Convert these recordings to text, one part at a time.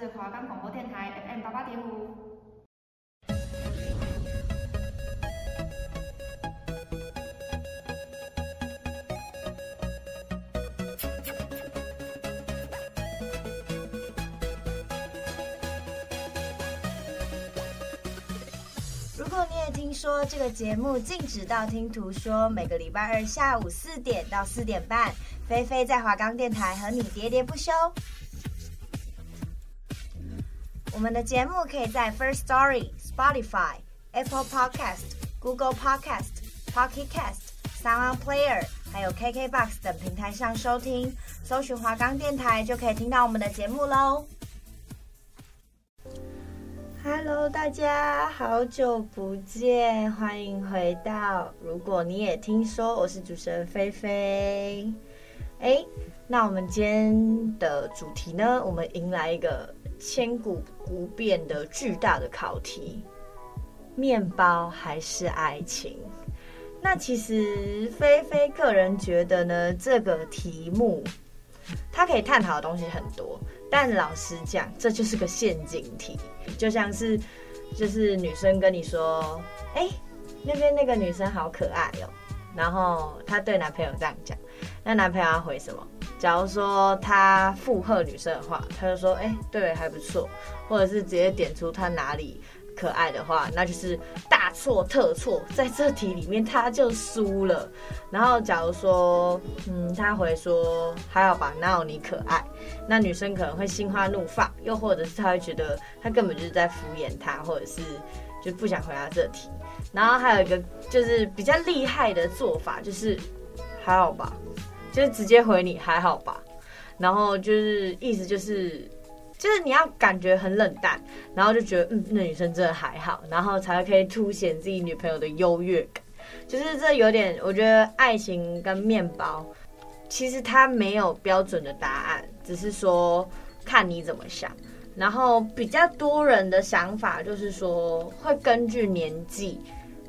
是华冈广播电台 FM 八八点五。如果你也听说这个节目禁止道听途说，每个礼拜二下午四点到四点半，菲菲在华冈电台和你喋喋不休。我们的节目可以在 First Story、Spotify、Apple Podcast、Google Podcast、Pocket Cast、Sound Player，还有 KKBox 等平台上收听，搜寻华冈电台就可以听到我们的节目喽。Hello，大家好久不见，欢迎回到。如果你也听说，我是主持人菲菲。哎，那我们今天的主题呢？我们迎来一个千古不变的巨大的考题：面包还是爱情？那其实菲菲个人觉得呢，这个题目它可以探讨的东西很多。但老实讲，这就是个陷阱题，就像是，就是女生跟你说，哎，那边那个女生好可爱哦，然后她对男朋友这样讲，那男朋友要回什么？假如说他附和女生的话，他就说，哎，对，还不错，或者是直接点出他哪里。可爱的话，那就是大错特错，在这题里面他就输了。然后假如说，嗯，他回说还好吧，哪有你可爱？那女生可能会心花怒放，又或者是他会觉得他根本就是在敷衍他，或者是就不想回答这题。然后还有一个就是比较厉害的做法，就是还好吧，就是直接回你还好吧，然后就是意思就是。就是你要感觉很冷淡，然后就觉得嗯，那女生真的还好，然后才可以凸显自己女朋友的优越感。就是这有点，我觉得爱情跟面包其实它没有标准的答案，只是说看你怎么想。然后比较多人的想法就是说，会根据年纪、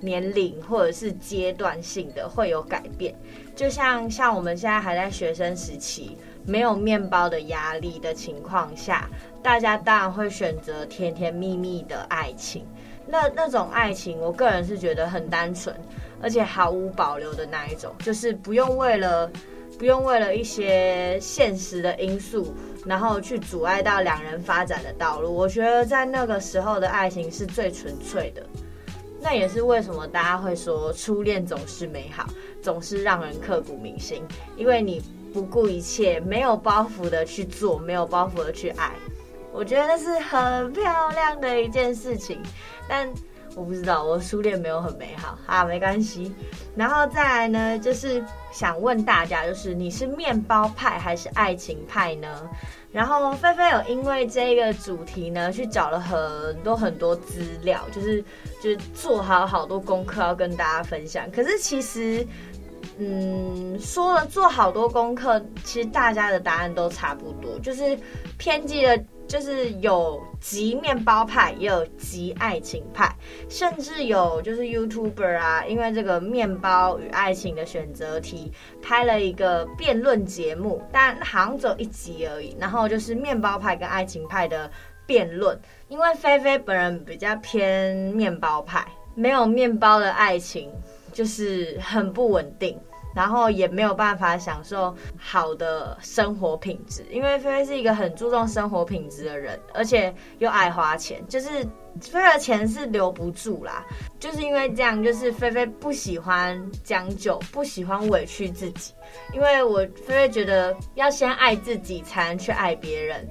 年龄或者是阶段性的会有改变。就像像我们现在还在学生时期。没有面包的压力的情况下，大家当然会选择甜甜蜜蜜的爱情。那那种爱情，我个人是觉得很单纯，而且毫无保留的那一种，就是不用为了不用为了一些现实的因素，然后去阻碍到两人发展的道路。我觉得在那个时候的爱情是最纯粹的。那也是为什么大家会说初恋总是美好，总是让人刻骨铭心，因为你。不顾一切，没有包袱的去做，没有包袱的去爱，我觉得那是很漂亮的一件事情。但我不知道，我初恋没有很美好，啊，没关系。然后再来呢，就是想问大家，就是你是面包派还是爱情派呢？然后菲菲有因为这个主题呢，去找了很多很多资料，就是就是做好好多功课要跟大家分享。可是其实。嗯，说了做好多功课，其实大家的答案都差不多，就是偏激的，就是有极面包派，也有极爱情派，甚至有就是 YouTuber 啊，因为这个面包与爱情的选择题，拍了一个辩论节目，但好像只一集而已。然后就是面包派跟爱情派的辩论，因为菲菲本人比较偏面包派，没有面包的爱情就是很不稳定。然后也没有办法享受好的生活品质，因为菲菲是一个很注重生活品质的人，而且又爱花钱，就是菲菲的钱是留不住啦。就是因为这样，就是菲菲不喜欢将就，不喜欢委屈自己。因为我菲菲觉得要先爱自己，才能去爱别人。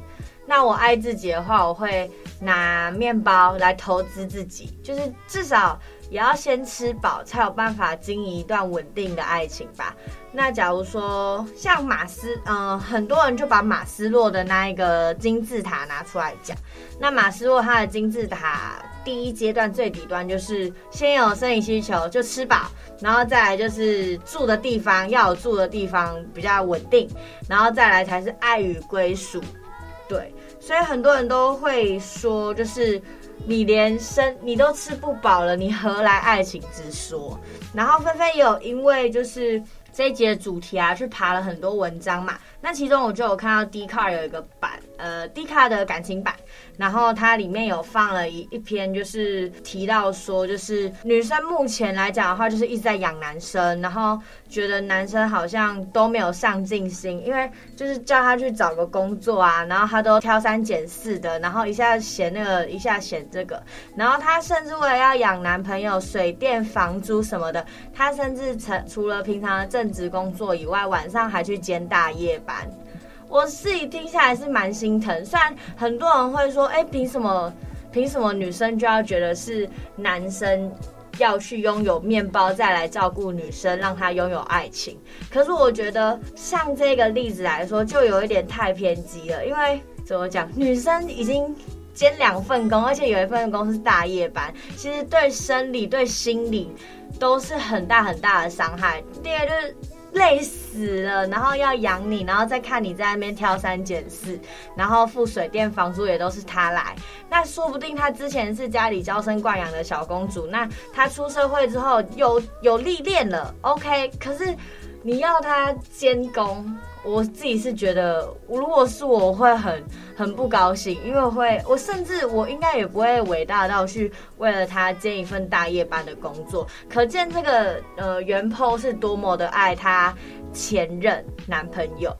那我爱自己的话，我会拿面包来投资自己，就是至少。也要先吃饱，才有办法经营一段稳定的爱情吧。那假如说像马斯，嗯、很多人就把马斯洛的那一个金字塔拿出来讲。那马斯洛他的金字塔第一阶段最底端就是先有生理需求，就吃饱，然后再来就是住的地方要有住的地方比较稳定，然后再来才是爱与归属。对，所以很多人都会说，就是。你连生你都吃不饱了，你何来爱情之说？然后菲菲也有因为就是这一节的主题啊，去爬了很多文章嘛。那其中我就有看到 Dcard 有一个版，呃 D 卡的感情版，然后它里面有放了一一篇，就是提到说，就是女生目前来讲的话，就是一直在养男生，然后觉得男生好像都没有上进心，因为就是叫他去找个工作啊，然后他都挑三拣四的，然后一下嫌那个，一下嫌这个，然后他甚至为了要养男朋友，水电房租什么的，他甚至成除了平常的正职工作以外，晚上还去兼大夜班。我自己听下来是蛮心疼，虽然很多人会说，哎，凭什么，凭什么女生就要觉得是男生要去拥有面包再来照顾女生，让她拥有爱情？可是我觉得像这个例子来说，就有一点太偏激了，因为怎么讲，女生已经兼两份工，而且有一份工是大夜班，其实对生理、对心理都是很大很大的伤害。第二就是。累死了，然后要养你，然后再看你在那边挑三拣四，然后付水电房租也都是他来。那说不定他之前是家里娇生惯养的小公主，那他出社会之后有有历练了，OK。可是你要他监工。我自己是觉得，如果是我，我会很很不高兴，因为会，我甚至我应该也不会伟大到去为了他兼一份大夜班的工作。可见这个呃原 PO 是多么的爱他前任男朋友，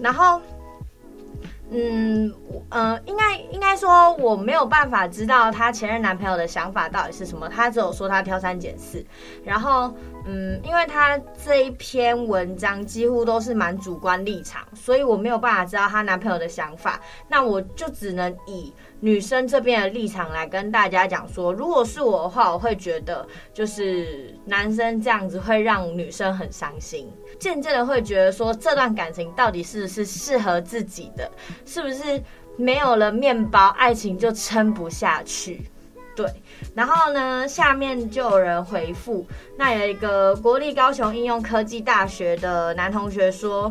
然后。嗯，呃，应该应该说我没有办法知道她前任男朋友的想法到底是什么，他只有说他挑三拣四，然后，嗯，因为他这一篇文章几乎都是蛮主观立场，所以我没有办法知道她男朋友的想法，那我就只能以。女生这边的立场来跟大家讲说，如果是我的话，我会觉得就是男生这样子会让女生很伤心，渐渐的会觉得说这段感情到底是不是适合自己的，是不是没有了面包，爱情就撑不下去？然后呢，下面就有人回复，那有一个国立高雄应用科技大学的男同学说。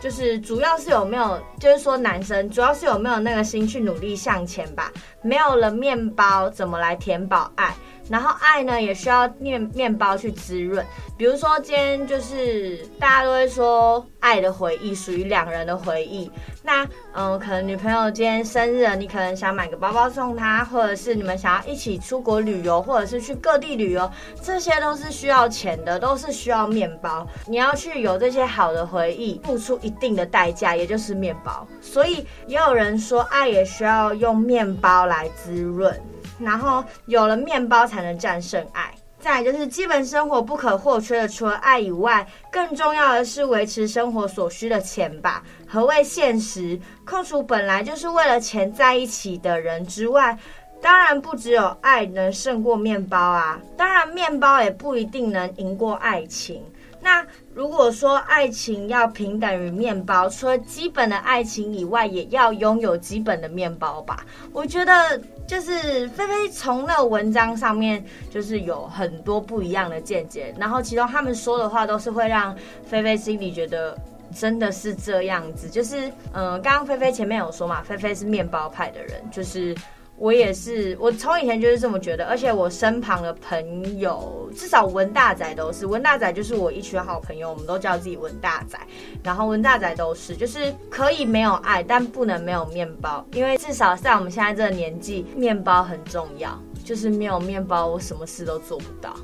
就是主要是有没有，就是说男生主要是有没有那个心去努力向前吧。没有了面包，怎么来填饱爱？然后爱呢，也需要面面包去滋润。比如说今天就是大家都会说爱的回忆属于两人的回忆。那嗯，可能女朋友今天生日，你可能想买个包包送她，或者是你们想要一起出国旅游，或者是去各地旅游，这些都是需要钱的，都是需要面包。你要去有这些好的回忆，付出一定的代价，也就是面包。所以也有人说，爱也需要用面包来滋润。然后有了面包才能战胜爱。再就是基本生活不可或缺的，除了爱以外，更重要的是维持生活所需的钱吧。何谓现实？扣除本来就是为了钱在一起的人之外，当然不只有爱能胜过面包啊。当然面包也不一定能赢过爱情。那如果说爱情要平等于面包，除了基本的爱情以外，也要拥有基本的面包吧？我觉得就是菲菲从那个文章上面就是有很多不一样的见解，然后其中他们说的话都是会让菲菲心里觉得真的是这样子。就是嗯，刚刚菲菲前面有说嘛，菲菲是面包派的人，就是。我也是，我从以前就是这么觉得，而且我身旁的朋友，至少文大仔都是，文大仔就是我一群好朋友，我们都叫自己文大仔，然后文大仔都是，就是可以没有爱，但不能没有面包，因为至少在我们现在这个年纪，面包很重要，就是没有面包，我什么事都做不到。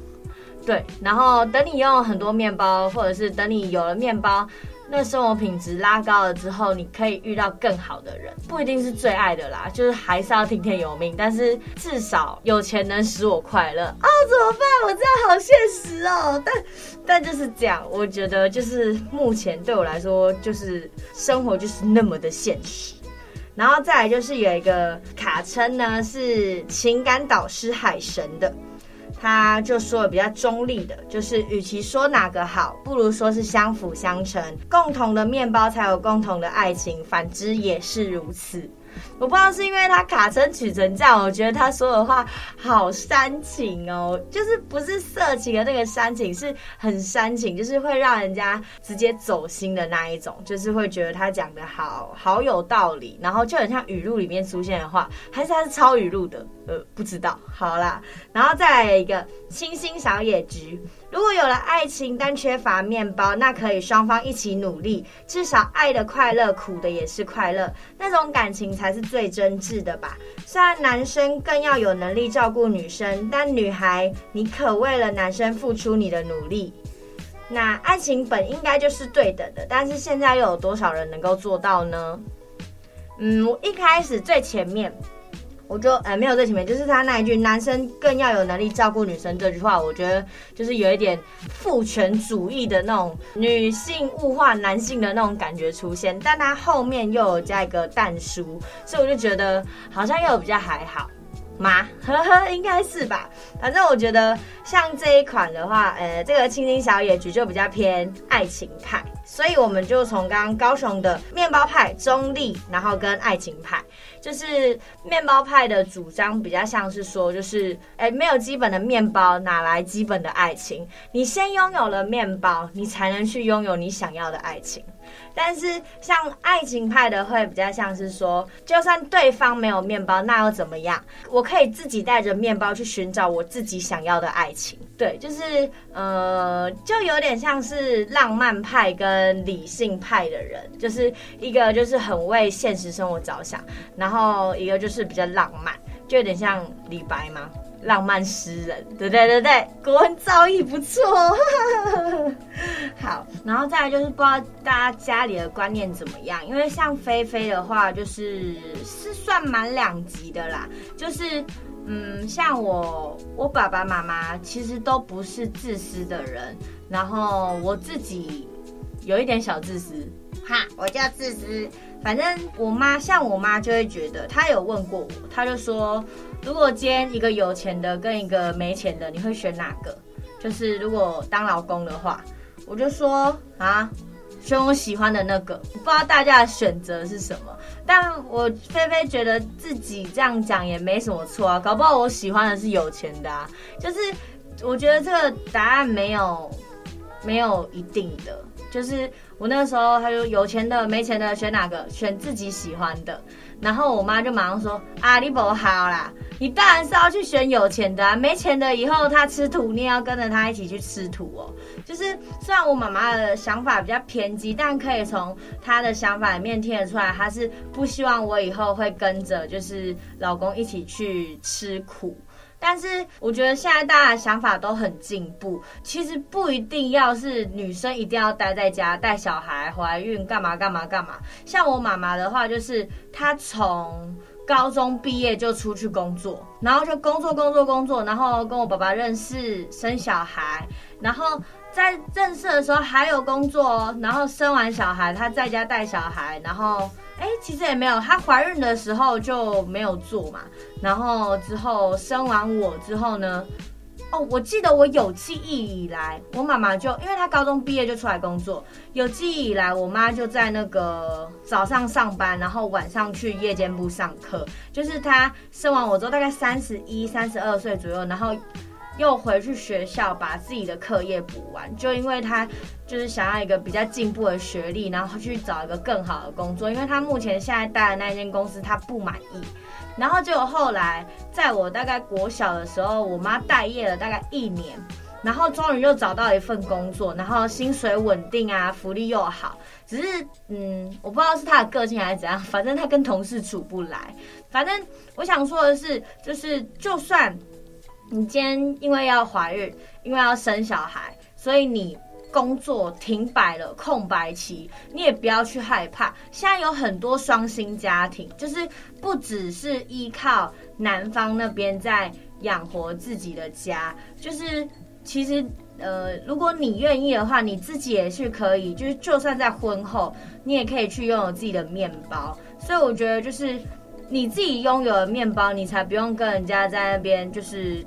对，然后等你拥有很多面包，或者是等你有了面包。那生活品质拉高了之后，你可以遇到更好的人，不一定是最爱的啦，就是还是要听天由命。但是至少有钱能使我快乐哦，怎么办？我这样好现实哦。但但就是这样，我觉得就是目前对我来说，就是生活就是那么的现实。然后再来就是有一个卡称呢，是情感导师海神的。他就说的比较中立的，就是与其说哪个好，不如说是相辅相成，共同的面包才有共同的爱情，反之也是如此。我不知道是因为他卡称取成这样，我觉得他说的话好煽情哦，就是不是色情的那个煽情，是很煽情，就是会让人家直接走心的那一种，就是会觉得他讲的好好有道理，然后就很像语录里面出现的话，还是他是抄语录的，呃，不知道。好啦，然后再来一个清新小野菊。如果有了爱情，但缺乏面包，那可以双方一起努力，至少爱的快乐，苦的也是快乐，那种感情才是最真挚的吧。虽然男生更要有能力照顾女生，但女孩，你可为了男生付出你的努力。那爱情本应该就是对等的，但是现在又有多少人能够做到呢？嗯，一开始最前面。我就呃没有在前面，就是他那一句“男生更要有能力照顾女生”这句话，我觉得就是有一点父权主义的那种女性物化男性的那种感觉出现，但他后面又有加一个但书，所以我就觉得好像又比较还好。吗？呵呵，应该是吧。反正我觉得像这一款的话，呃，这个青青小野菊就比较偏爱情派，所以我们就从刚刚高雄的面包派中立，然后跟爱情派，就是面包派的主张比较像是说，就是哎，没有基本的面包，哪来基本的爱情？你先拥有了面包，你才能去拥有你想要的爱情。但是像爱情派的会比较像是说，就算对方没有面包，那又怎么样？我可以自己带着面包去寻找我自己想要的爱情。对，就是呃，就有点像是浪漫派跟理性派的人，就是一个就是很为现实生活着想，然后一个就是比较浪漫，就有点像李白嘛。浪漫诗人，对对对对，国文造诣不错。好，然后再来就是不知道大家家里的观念怎么样，因为像菲菲的话，就是是算蛮两级的啦。就是嗯，像我我爸爸妈妈其实都不是自私的人，然后我自己有一点小自私，哈，我叫自私。反正我妈像我妈就会觉得，她有问过我，她就说。如果今天一个有钱的跟一个没钱的，你会选哪个？就是如果当老公的话，我就说啊，选我喜欢的那个。不知道大家的选择是什么，但我菲菲觉得自己这样讲也没什么错啊，搞不好我喜欢的是有钱的啊。就是我觉得这个答案没有没有一定的，就是我那时候他说有钱的没钱的选哪个？选自己喜欢的。然后我妈就马上说啊，你不好啦。你当然是要去选有钱的啊，没钱的以后他吃土，你也要跟着他一起去吃土哦。就是虽然我妈妈的想法比较偏激，但可以从她的想法里面听得出来，她是不希望我以后会跟着就是老公一起去吃苦。但是我觉得现在大家的想法都很进步，其实不一定要是女生一定要待在家带小孩、怀孕干嘛干嘛干嘛。像我妈妈的话，就是她从。高中毕业就出去工作，然后就工作工作工作，然后跟我爸爸认识，生小孩，然后在认识的时候还有工作，然后生完小孩他在家带小孩，然后哎其实也没有，她怀孕的时候就没有做嘛，然后之后生完我之后呢。哦，我记得我有记忆以来，我妈妈就因为她高中毕业就出来工作，有记忆以来，我妈就在那个早上上班，然后晚上去夜间部上课。就是她生完我之后，大概三十一、三十二岁左右，然后又回去学校把自己的课业补完。就因为他就是想要一个比较进步的学历，然后去找一个更好的工作，因为他目前现在待的那间公司他不满意。然后结果后来，在我大概国小的时候，我妈待业了大概一年，然后终于又找到一份工作，然后薪水稳定啊，福利又好。只是，嗯，我不知道是他的个性还是怎样，反正他跟同事处不来。反正我想说的是，就是就算你今天因为要怀孕，因为要生小孩，所以你。工作停摆了，空白期，你也不要去害怕。现在有很多双薪家庭，就是不只是依靠男方那边在养活自己的家，就是其实呃，如果你愿意的话，你自己也是可以，就是就算在婚后，你也可以去拥有自己的面包。所以我觉得，就是你自己拥有了面包，你才不用跟人家在那边就是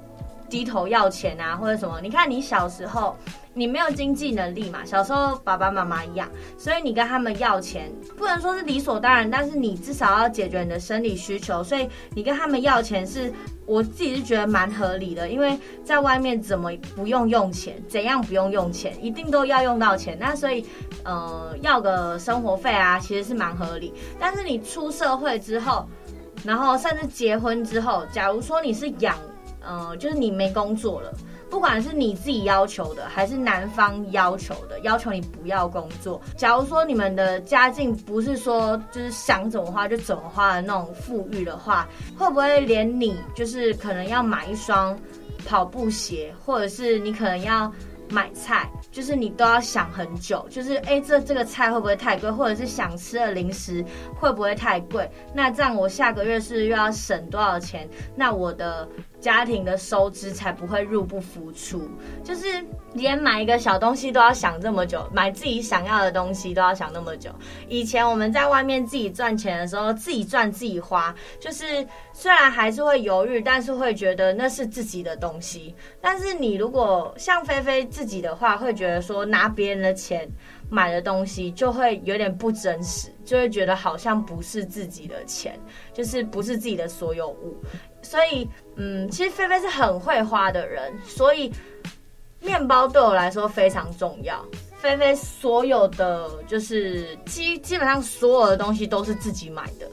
低头要钱啊，或者什么。你看你小时候。你没有经济能力嘛？小时候爸爸妈妈养，所以你跟他们要钱，不能说是理所当然，但是你至少要解决你的生理需求，所以你跟他们要钱是，我自己是觉得蛮合理的。因为在外面怎么不用用钱，怎样不用用钱，一定都要用到钱。那所以，呃，要个生活费啊，其实是蛮合理。但是你出社会之后，然后甚至结婚之后，假如说你是养，呃，就是你没工作了。不管是你自己要求的，还是男方要求的，要求你不要工作。假如说你们的家境不是说就是想怎么花就怎么花的那种富裕的话，会不会连你就是可能要买一双跑步鞋，或者是你可能要买菜，就是你都要想很久，就是哎，这这个菜会不会太贵，或者是想吃的零食会不会太贵？那这样我下个月是又要省多少钱？那我的。家庭的收支才不会入不敷出，就是连买一个小东西都要想这么久，买自己想要的东西都要想那么久。以前我们在外面自己赚钱的时候，自己赚自己花，就是虽然还是会犹豫，但是会觉得那是自己的东西。但是你如果像菲菲自己的话，会觉得说拿别人的钱买的东西就会有点不真实，就会觉得好像不是自己的钱，就是不是自己的所有物。所以，嗯，其实菲菲是很会花的人，所以面包对我来说非常重要。菲菲所有的就是基基本上所有的东西都是自己买的，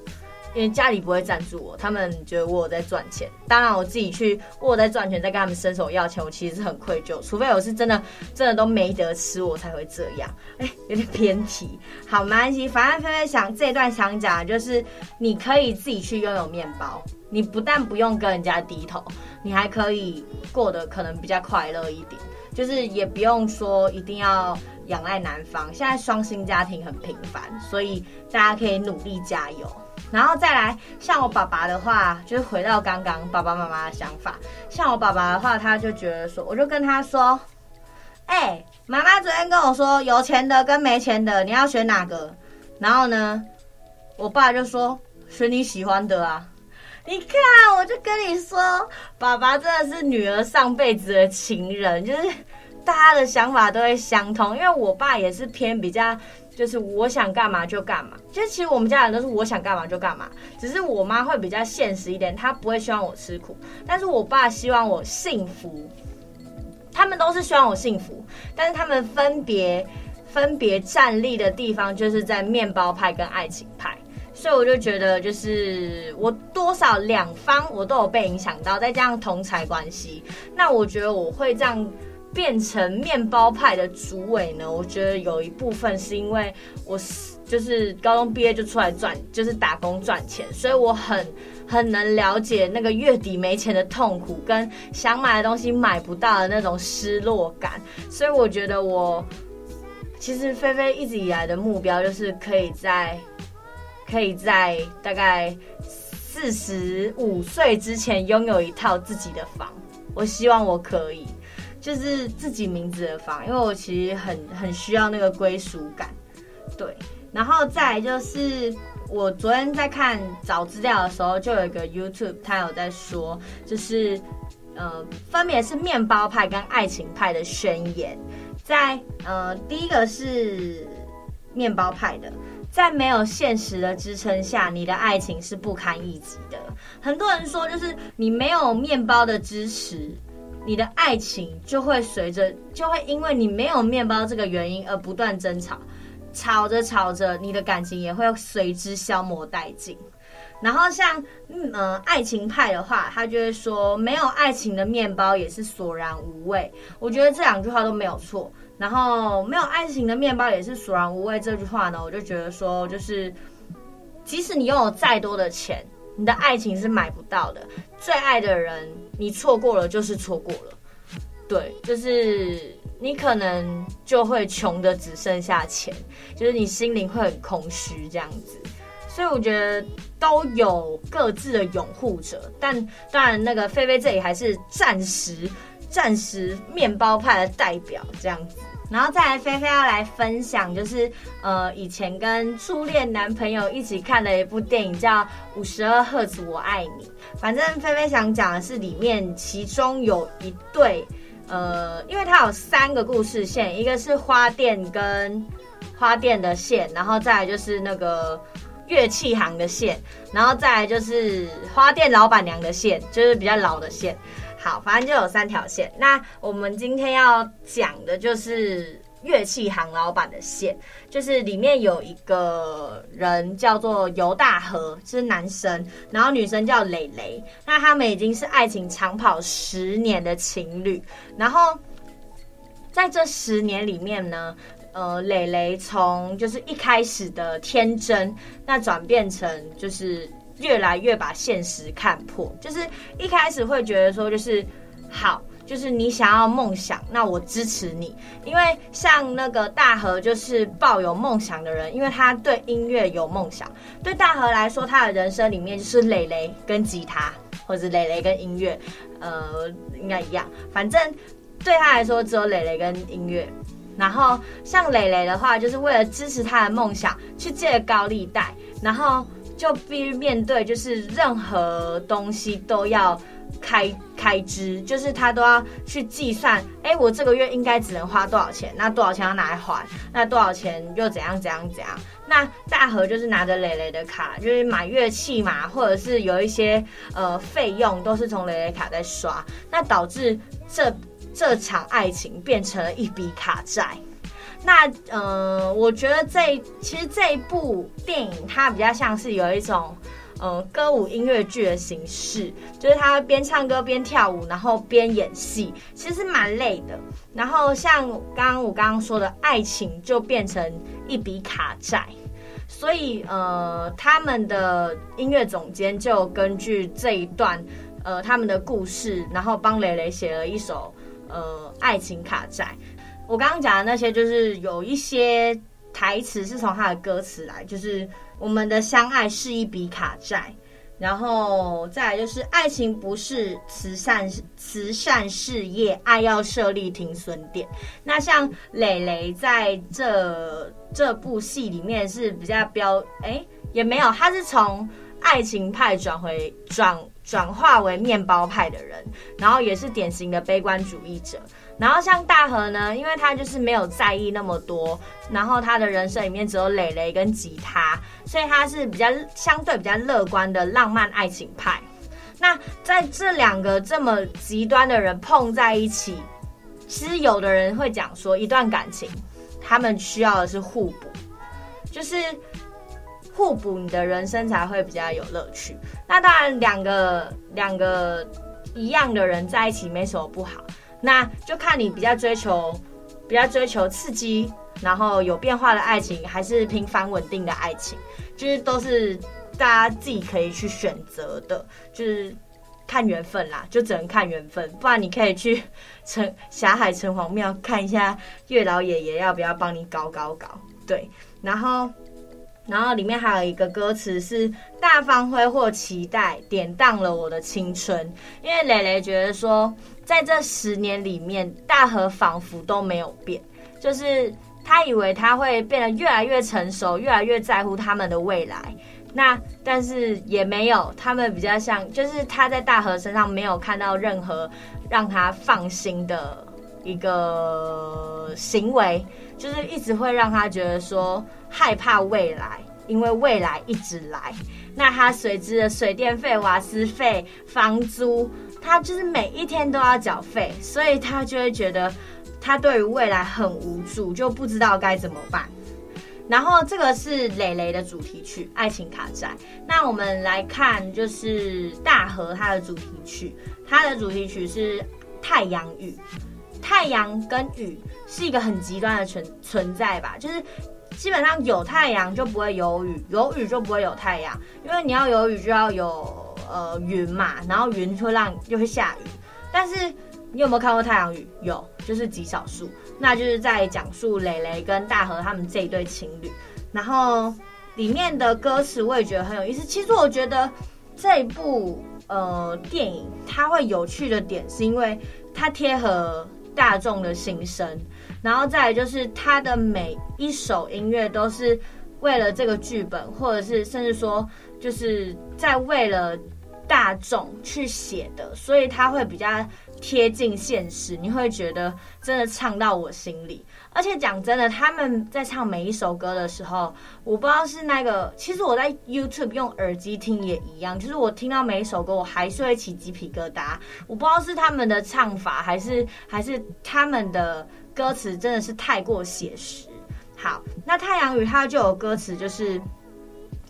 因为家里不会赞助我，他们觉得我有在赚钱。当然，我自己去我有在赚钱，在跟他们伸手要钱，我其实是很愧疚。除非我是真的真的都没得吃，我才会这样。哎，有点偏题。好，没关系，反正菲菲想这一段想讲就是，你可以自己去拥有面包。你不但不用跟人家低头，你还可以过得可能比较快乐一点，就是也不用说一定要仰赖男方。现在双薪家庭很频繁，所以大家可以努力加油。然后再来，像我爸爸的话，就是回到刚刚爸爸妈妈的想法。像我爸爸的话，他就觉得说，我就跟他说：“哎，妈妈昨天跟我说，有钱的跟没钱的，你要选哪个？”然后呢，我爸就说：“选你喜欢的啊。”你看，我就跟你说，爸爸真的是女儿上辈子的情人，就是大家的想法都会相同。因为我爸也是偏比较，就是我想干嘛就干嘛。就是其实我们家人都是我想干嘛就干嘛，只是我妈会比较现实一点，她不会希望我吃苦，但是我爸希望我幸福。他们都是希望我幸福，但是他们分别分别站立的地方，就是在面包派跟爱情派。所以我就觉得，就是我多少两方我都有被影响到，再加上同财关系，那我觉得我会这样变成面包派的主委呢。我觉得有一部分是因为我就是高中毕业就出来赚，就是打工赚钱，所以我很很能了解那个月底没钱的痛苦，跟想买的东西买不到的那种失落感。所以我觉得我其实菲菲一直以来的目标就是可以在。可以在大概四十五岁之前拥有一套自己的房，我希望我可以，就是自己名字的房，因为我其实很很需要那个归属感。对，然后再就是我昨天在看找资料的时候，就有一个 YouTube，他有在说，就是呃，分别是面包派跟爱情派的宣言，在呃第一个是面包派的。在没有现实的支撑下，你的爱情是不堪一击的。很多人说，就是你没有面包的支持，你的爱情就会随着，就会因为你没有面包这个原因而不断争吵，吵着吵着，你的感情也会随之消磨殆尽。然后像嗯、呃、爱情派的话，他就会说，没有爱情的面包也是索然无味。我觉得这两句话都没有错。然后没有爱情的面包也是索然无味。这句话呢，我就觉得说，就是即使你拥有再多的钱，你的爱情是买不到的。最爱的人，你错过了就是错过了。对，就是你可能就会穷的只剩下钱，就是你心灵会很空虚这样子。所以我觉得都有各自的拥护者，但当然那个菲菲这里还是暂时。暂时面包派的代表这样子，然后再来菲菲要来分享，就是呃以前跟初恋男朋友一起看的一部电影叫《五十二赫兹我爱你》。反正菲菲想讲的是里面其中有一对，呃，因为它有三个故事线，一个是花店跟花店的线，然后再来就是那个乐器行的线，然后再来就是花店老板娘的线，就是比较老的线。好，反正就有三条线。那我们今天要讲的就是乐器行老板的线，就是里面有一个人叫做尤大河，是男生，然后女生叫蕾蕾，那他们已经是爱情长跑十年的情侣，然后在这十年里面呢，呃，蕾蕾从就是一开始的天真，那转变成就是越来越把现实看破，就是一开始会觉得说就是好。就是你想要梦想，那我支持你。因为像那个大河，就是抱有梦想的人，因为他对音乐有梦想。对大河来说，他的人生里面就是蕾蕾跟吉他，或者蕾蕾跟音乐，呃，应该一样。反正对他来说，只有蕾蕾跟音乐。然后像蕾蕾的话，就是为了支持他的梦想，去借高利贷，然后就必须面对，就是任何东西都要。开开支就是他都要去计算，哎，我这个月应该只能花多少钱？那多少钱要拿来还？那多少钱又怎样怎样怎样？那大河就是拿着蕾蕾的卡，就是买乐器嘛，或者是有一些呃费用都是从蕾蕾卡在刷，那导致这这场爱情变成了一笔卡债。那呃，我觉得这其实这一部电影它比较像是有一种。呃，歌舞音乐剧的形式，就是他边唱歌边跳舞，然后边演戏，其实蛮累的。然后像刚刚我刚刚说的，爱情就变成一笔卡债，所以呃，他们的音乐总监就根据这一段呃他们的故事，然后帮蕾蕾写了一首呃爱情卡债。我刚刚讲的那些，就是有一些台词是从他的歌词来，就是。我们的相爱是一笔卡债，然后再来就是爱情不是慈善慈善事业，爱要设立停损点。那像蕾蕾在这这部戏里面是比较标，哎，也没有，他是从爱情派转回转转化为面包派的人，然后也是典型的悲观主义者。然后像大河呢，因为他就是没有在意那么多，然后他的人生里面只有蕾蕾跟吉他，所以他是比较相对比较乐观的浪漫爱情派。那在这两个这么极端的人碰在一起，其实有的人会讲说，一段感情他们需要的是互补，就是互补，你的人生才会比较有乐趣。那当然，两个两个一样的人在一起没什么不好。那就看你比较追求，比较追求刺激，然后有变化的爱情，还是平凡稳定的爱情，就是都是大家自己可以去选择的，就是看缘分啦，就只能看缘分。不然你可以去 城霞海城隍庙看一下月老爷爷要不要帮你搞搞搞，对，然后。然后里面还有一个歌词是“大方挥霍期待，典当了我的青春”。因为蕾蕾觉得说，在这十年里面，大河仿佛都没有变，就是他以为他会变得越来越成熟，越来越在乎他们的未来。那但是也没有，他们比较像，就是他在大河身上没有看到任何让他放心的一个行为，就是一直会让他觉得说。害怕未来，因为未来一直来，那他随之的水电费、瓦斯费、房租，他就是每一天都要缴费，所以他就会觉得他对于未来很无助，就不知道该怎么办。然后这个是蕾蕾的主题曲《爱情卡债》，那我们来看就是大河他的主题曲，他的主题曲是太阳雨。太阳跟雨是一个很极端的存存在吧，就是。基本上有太阳就不会有雨，有雨就不会有太阳，因为你要有雨就要有呃云嘛，然后云会让就会下雨。但是你有没有看过太阳雨？有，就是极少数。那就是在讲述蕾蕾跟大河他们这一对情侣，然后里面的歌词我也觉得很有意思。其实我觉得这一部呃电影它会有趣的点，是因为它贴合大众的心声。然后再来就是他的每一首音乐都是为了这个剧本，或者是甚至说就是在为了大众去写的，所以他会比较贴近现实，你会觉得真的唱到我心里。而且讲真的，他们在唱每一首歌的时候，我不知道是那个，其实我在 YouTube 用耳机听也一样，就是我听到每一首歌，我还是会起鸡皮疙瘩。我不知道是他们的唱法，还是还是他们的。歌词真的是太过写实。好，那太阳雨它就有歌词，就是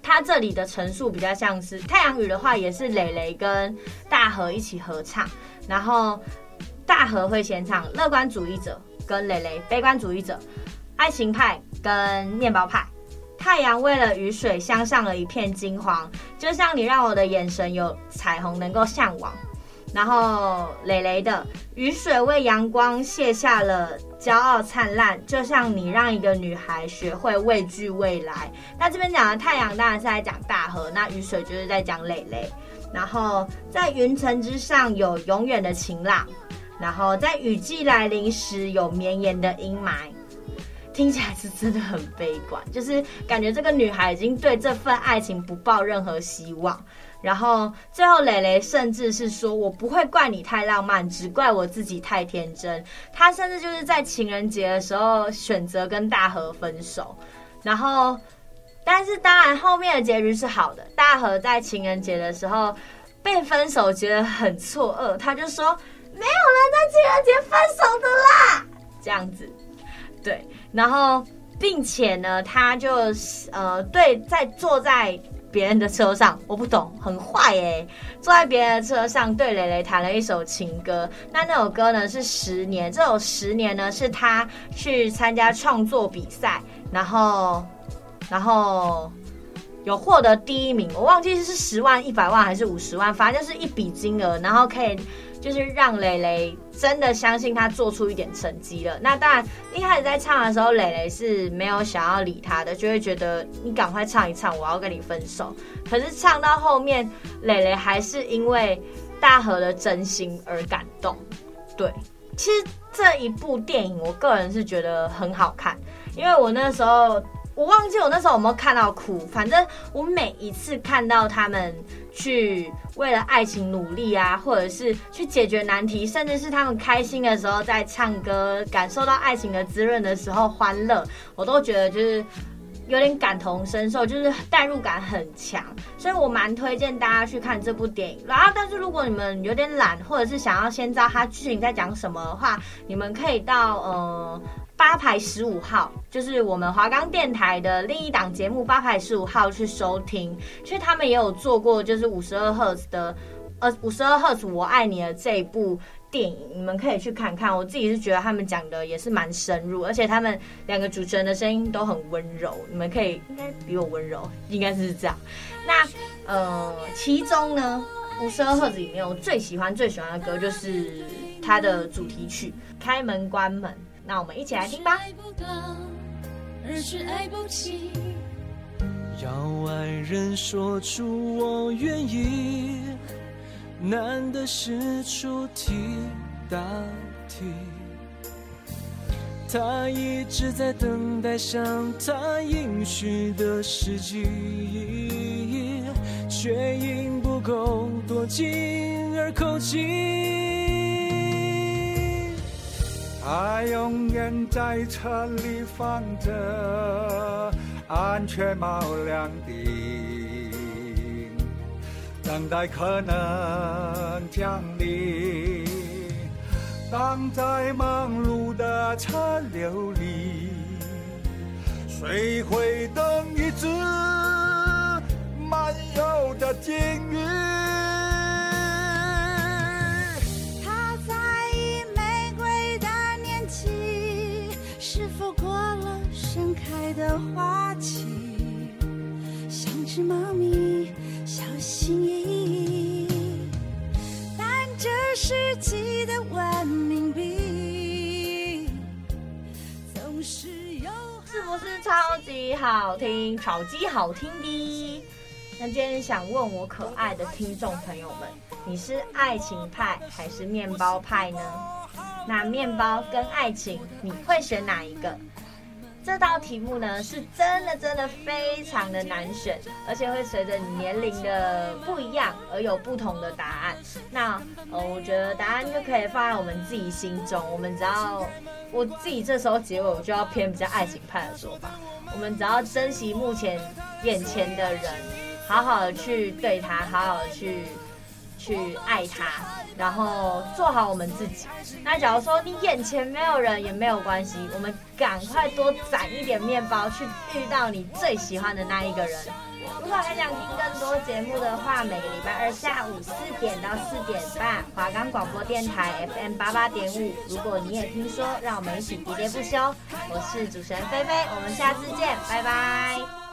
它这里的陈述比较像是太阳雨的话，也是蕾蕾跟大河一起合唱，然后大河会先唱乐观主义者，跟蕾蕾悲观主义者，爱情派跟面包派。太阳为了雨水镶上了一片金黄，就像你让我的眼神有彩虹能够向往。然后蕾蕾的雨水为阳光卸下了骄傲灿烂，就像你让一个女孩学会畏惧未来。那这边讲的太阳当然是在讲大河，那雨水就是在讲蕾蕾。然后在云层之上有永远的晴朗，然后在雨季来临时有绵延的阴霾。听起来是真的很悲观，就是感觉这个女孩已经对这份爱情不抱任何希望。然后最后蕾蕾甚至是说：“我不会怪你太浪漫，只怪我自己太天真。”他甚至就是在情人节的时候选择跟大河分手。然后，但是当然后面的结局是好的。大河在情人节的时候被分手，觉得很错愕，他就说：“没有人在情人节分手的啦。”这样子，对。然后，并且呢，他就呃，对，在坐在别人的车上，我不懂，很坏耶。坐在别人的车上，对蕾蕾弹了一首情歌。那那首歌呢是《十年》，这首《十年》呢是他去参加创作比赛，然后，然后有获得第一名。我忘记是十万、一百万还是五十万，反正就是一笔金额，然后可以。就是让蕾蕾真的相信他做出一点成绩了。那当然，一开始在唱的时候，蕾蕾是没有想要理他的，就会觉得你赶快唱一唱，我要跟你分手。可是唱到后面，蕾蕾还是因为大河的真心而感动。对，其实这一部电影，我个人是觉得很好看，因为我那时候。我忘记我那时候有没有看到哭，反正我每一次看到他们去为了爱情努力啊，或者是去解决难题，甚至是他们开心的时候在唱歌，感受到爱情的滋润的时候欢乐，我都觉得就是有点感同身受，就是代入感很强，所以我蛮推荐大家去看这部电影。然后，但是如果你们有点懒，或者是想要先知道它剧情在讲什么的话，你们可以到呃。八排十五号就是我们华冈电台的另一档节目，八排十五号去收听，其实他们也有做过，就是五十二赫兹的，呃，五十二赫兹我爱你的这部电影，你们可以去看看。我自己是觉得他们讲的也是蛮深入，而且他们两个主持人的声音都很温柔，你们可以应该比我温柔，应该是这样。那呃，其中呢，五十二赫兹里面我最喜欢最喜欢的歌就是它的主题曲《开门关门》。那我们一起来听吧。爱不到，而是爱不起要爱人说出我愿意，难的是出题答题。他一直在等待向他应许的时机，却因不够多金而口急。爱永远在车里放着，安全帽亮顶，等待可能降临。当在忙碌的车流里，谁会等一只漫游的鲸鱼？的花期，像只猫咪，小心翼翼，带着世纪的文明币，总是有。是不是超级好听？超级好听的。那今天想问我可爱的听众朋友们，你是爱情派还是面包派呢？那面包跟爱情，你会选哪一个？这道题目呢，是真的真的非常的难选，而且会随着你年龄的不一样而有不同的答案。那呃，我觉得答案就可以放在我们自己心中。我们只要我自己这时候结尾，我就要偏比较爱情派的说法。我们只要珍惜目前眼前的人，好好的去对他，好好的去去爱他，然后做好我们自己。那假如说你眼前没有人也没有关系，我们赶快多攒一点面包，去遇到你最喜欢的那一个人。如果还想听更多节目的话，每个礼拜二下午四点到四点半，华冈广播电台 FM 八八点五。如果你也听说，让我们一起喋喋不休。我是主持人菲菲，我们下次见，拜拜。